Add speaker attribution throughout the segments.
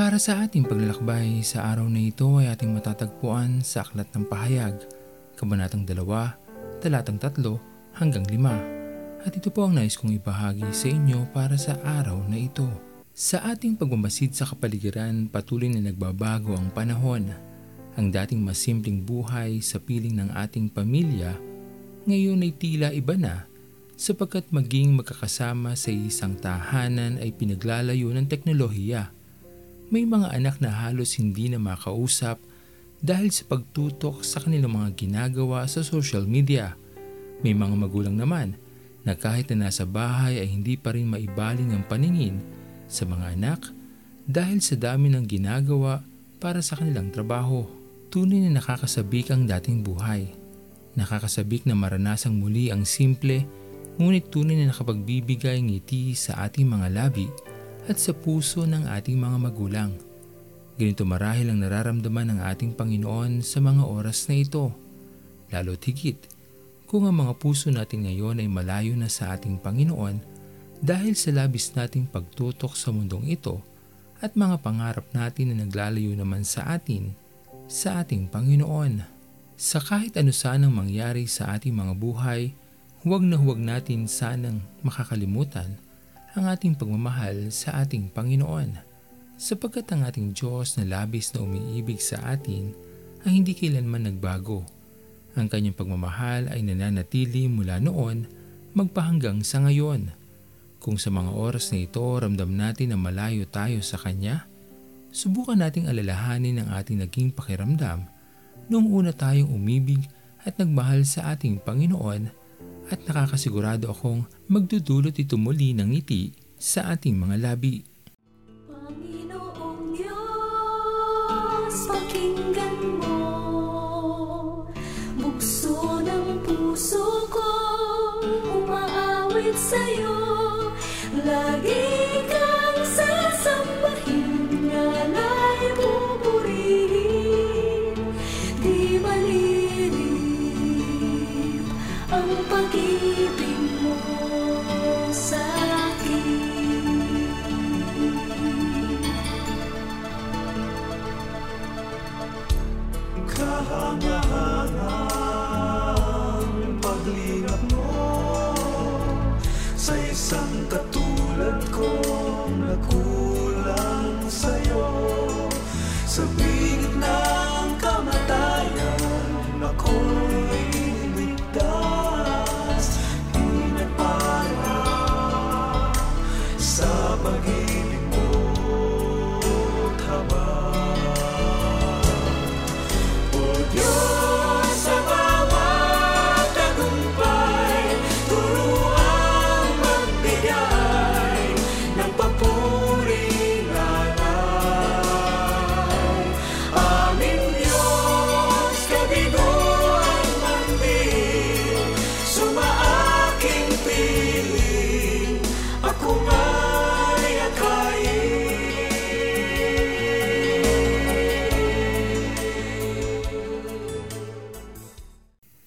Speaker 1: Para sa ating paglalakbay sa araw na ito ay ating matatagpuan sa Aklat ng Pahayag, Kabanatang 2, Talatang 3 hanggang 5. At ito po ang nais kong ibahagi sa inyo para sa araw na ito. Sa ating pagmamasid sa kapaligiran, patuloy na nagbabago ang panahon. Ang dating masimpleng buhay sa piling ng ating pamilya, ngayon ay tila iba na sapagkat maging magkakasama sa isang tahanan ay pinaglalayo ng teknolohiya. May mga anak na halos hindi na makausap dahil sa pagtutok sa kanilang mga ginagawa sa social media. May mga magulang naman na kahit na nasa bahay ay hindi pa rin maibaling ang paningin sa mga anak dahil sa dami ng ginagawa para sa kanilang trabaho. Tunay na nakakasabik ang dating buhay. Nakakasabik na maranasang muli ang simple ngunit tunay na nakapagbibigay ngiti sa ating mga labi at sa puso ng ating mga magulang. Ganito marahil ang nararamdaman ng ating Panginoon sa mga oras na ito. Lalo't higit, kung ang mga puso natin ngayon ay malayo na sa ating Panginoon dahil sa labis nating pagtutok sa mundong ito at mga pangarap natin na naglalayo naman sa atin, sa ating Panginoon. Sa kahit ano sanang mangyari sa ating mga buhay, huwag na huwag natin sanang makakalimutan ang ating pagmamahal sa ating Panginoon sapagkat ang ating Diyos na labis na umiibig sa atin ay hindi kailanman nagbago. Ang kanyang pagmamahal ay nananatili mula noon magpahanggang sa ngayon. Kung sa mga oras na ito ramdam natin na malayo tayo sa Kanya, subukan nating alalahanin ang ating naging pakiramdam noong una tayong umibig at nagmahal sa ating Panginoon at nakakasigurado akong magdudulot ito muli ng ngiti sa ating mga labi.
Speaker 2: Panginoong Diyos, pakinggan mo Bukso ng puso ko, umaawit sa'yo Lagi
Speaker 3: isang katulad kong nagkulang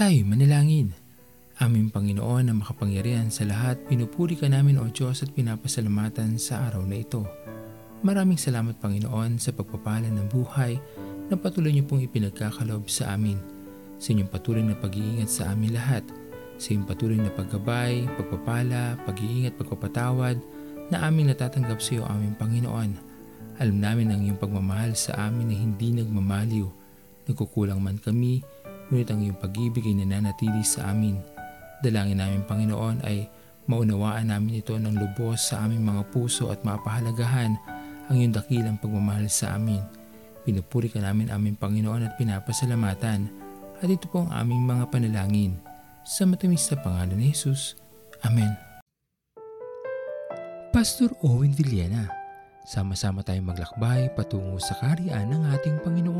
Speaker 1: Tayo manalangin. Aming Panginoon na makapangyarihan sa lahat, pinupuri ka namin o Diyos at pinapasalamatan sa araw na ito. Maraming salamat Panginoon sa pagpapala ng buhay na patuloy niyo pong ipinagkakalob sa amin. Sa inyong patuloy na pag-iingat sa amin lahat. Sa iyong patuloy na paggabay, pagpapala, pag-iingat, pagpapatawad na aming natatanggap sa iyo aming Panginoon. Alam namin ang iyong pagmamahal sa amin na hindi nagmamaliw. Nagkukulang man kami, ngunit ang iyong pag-ibig ay nananatili sa amin. Dalangin namin Panginoon ay maunawaan namin ito ng lubos sa aming mga puso at mapahalagahan ang iyong dakilang pagmamahal sa amin. Pinupuri ka namin aming Panginoon at pinapasalamatan at ito po ang aming mga panalangin. Sa matamis na pangalan ni Jesus. Amen. Pastor Owen Villena, sama-sama tayong maglakbay patungo sa kariyan ng ating Panginoon.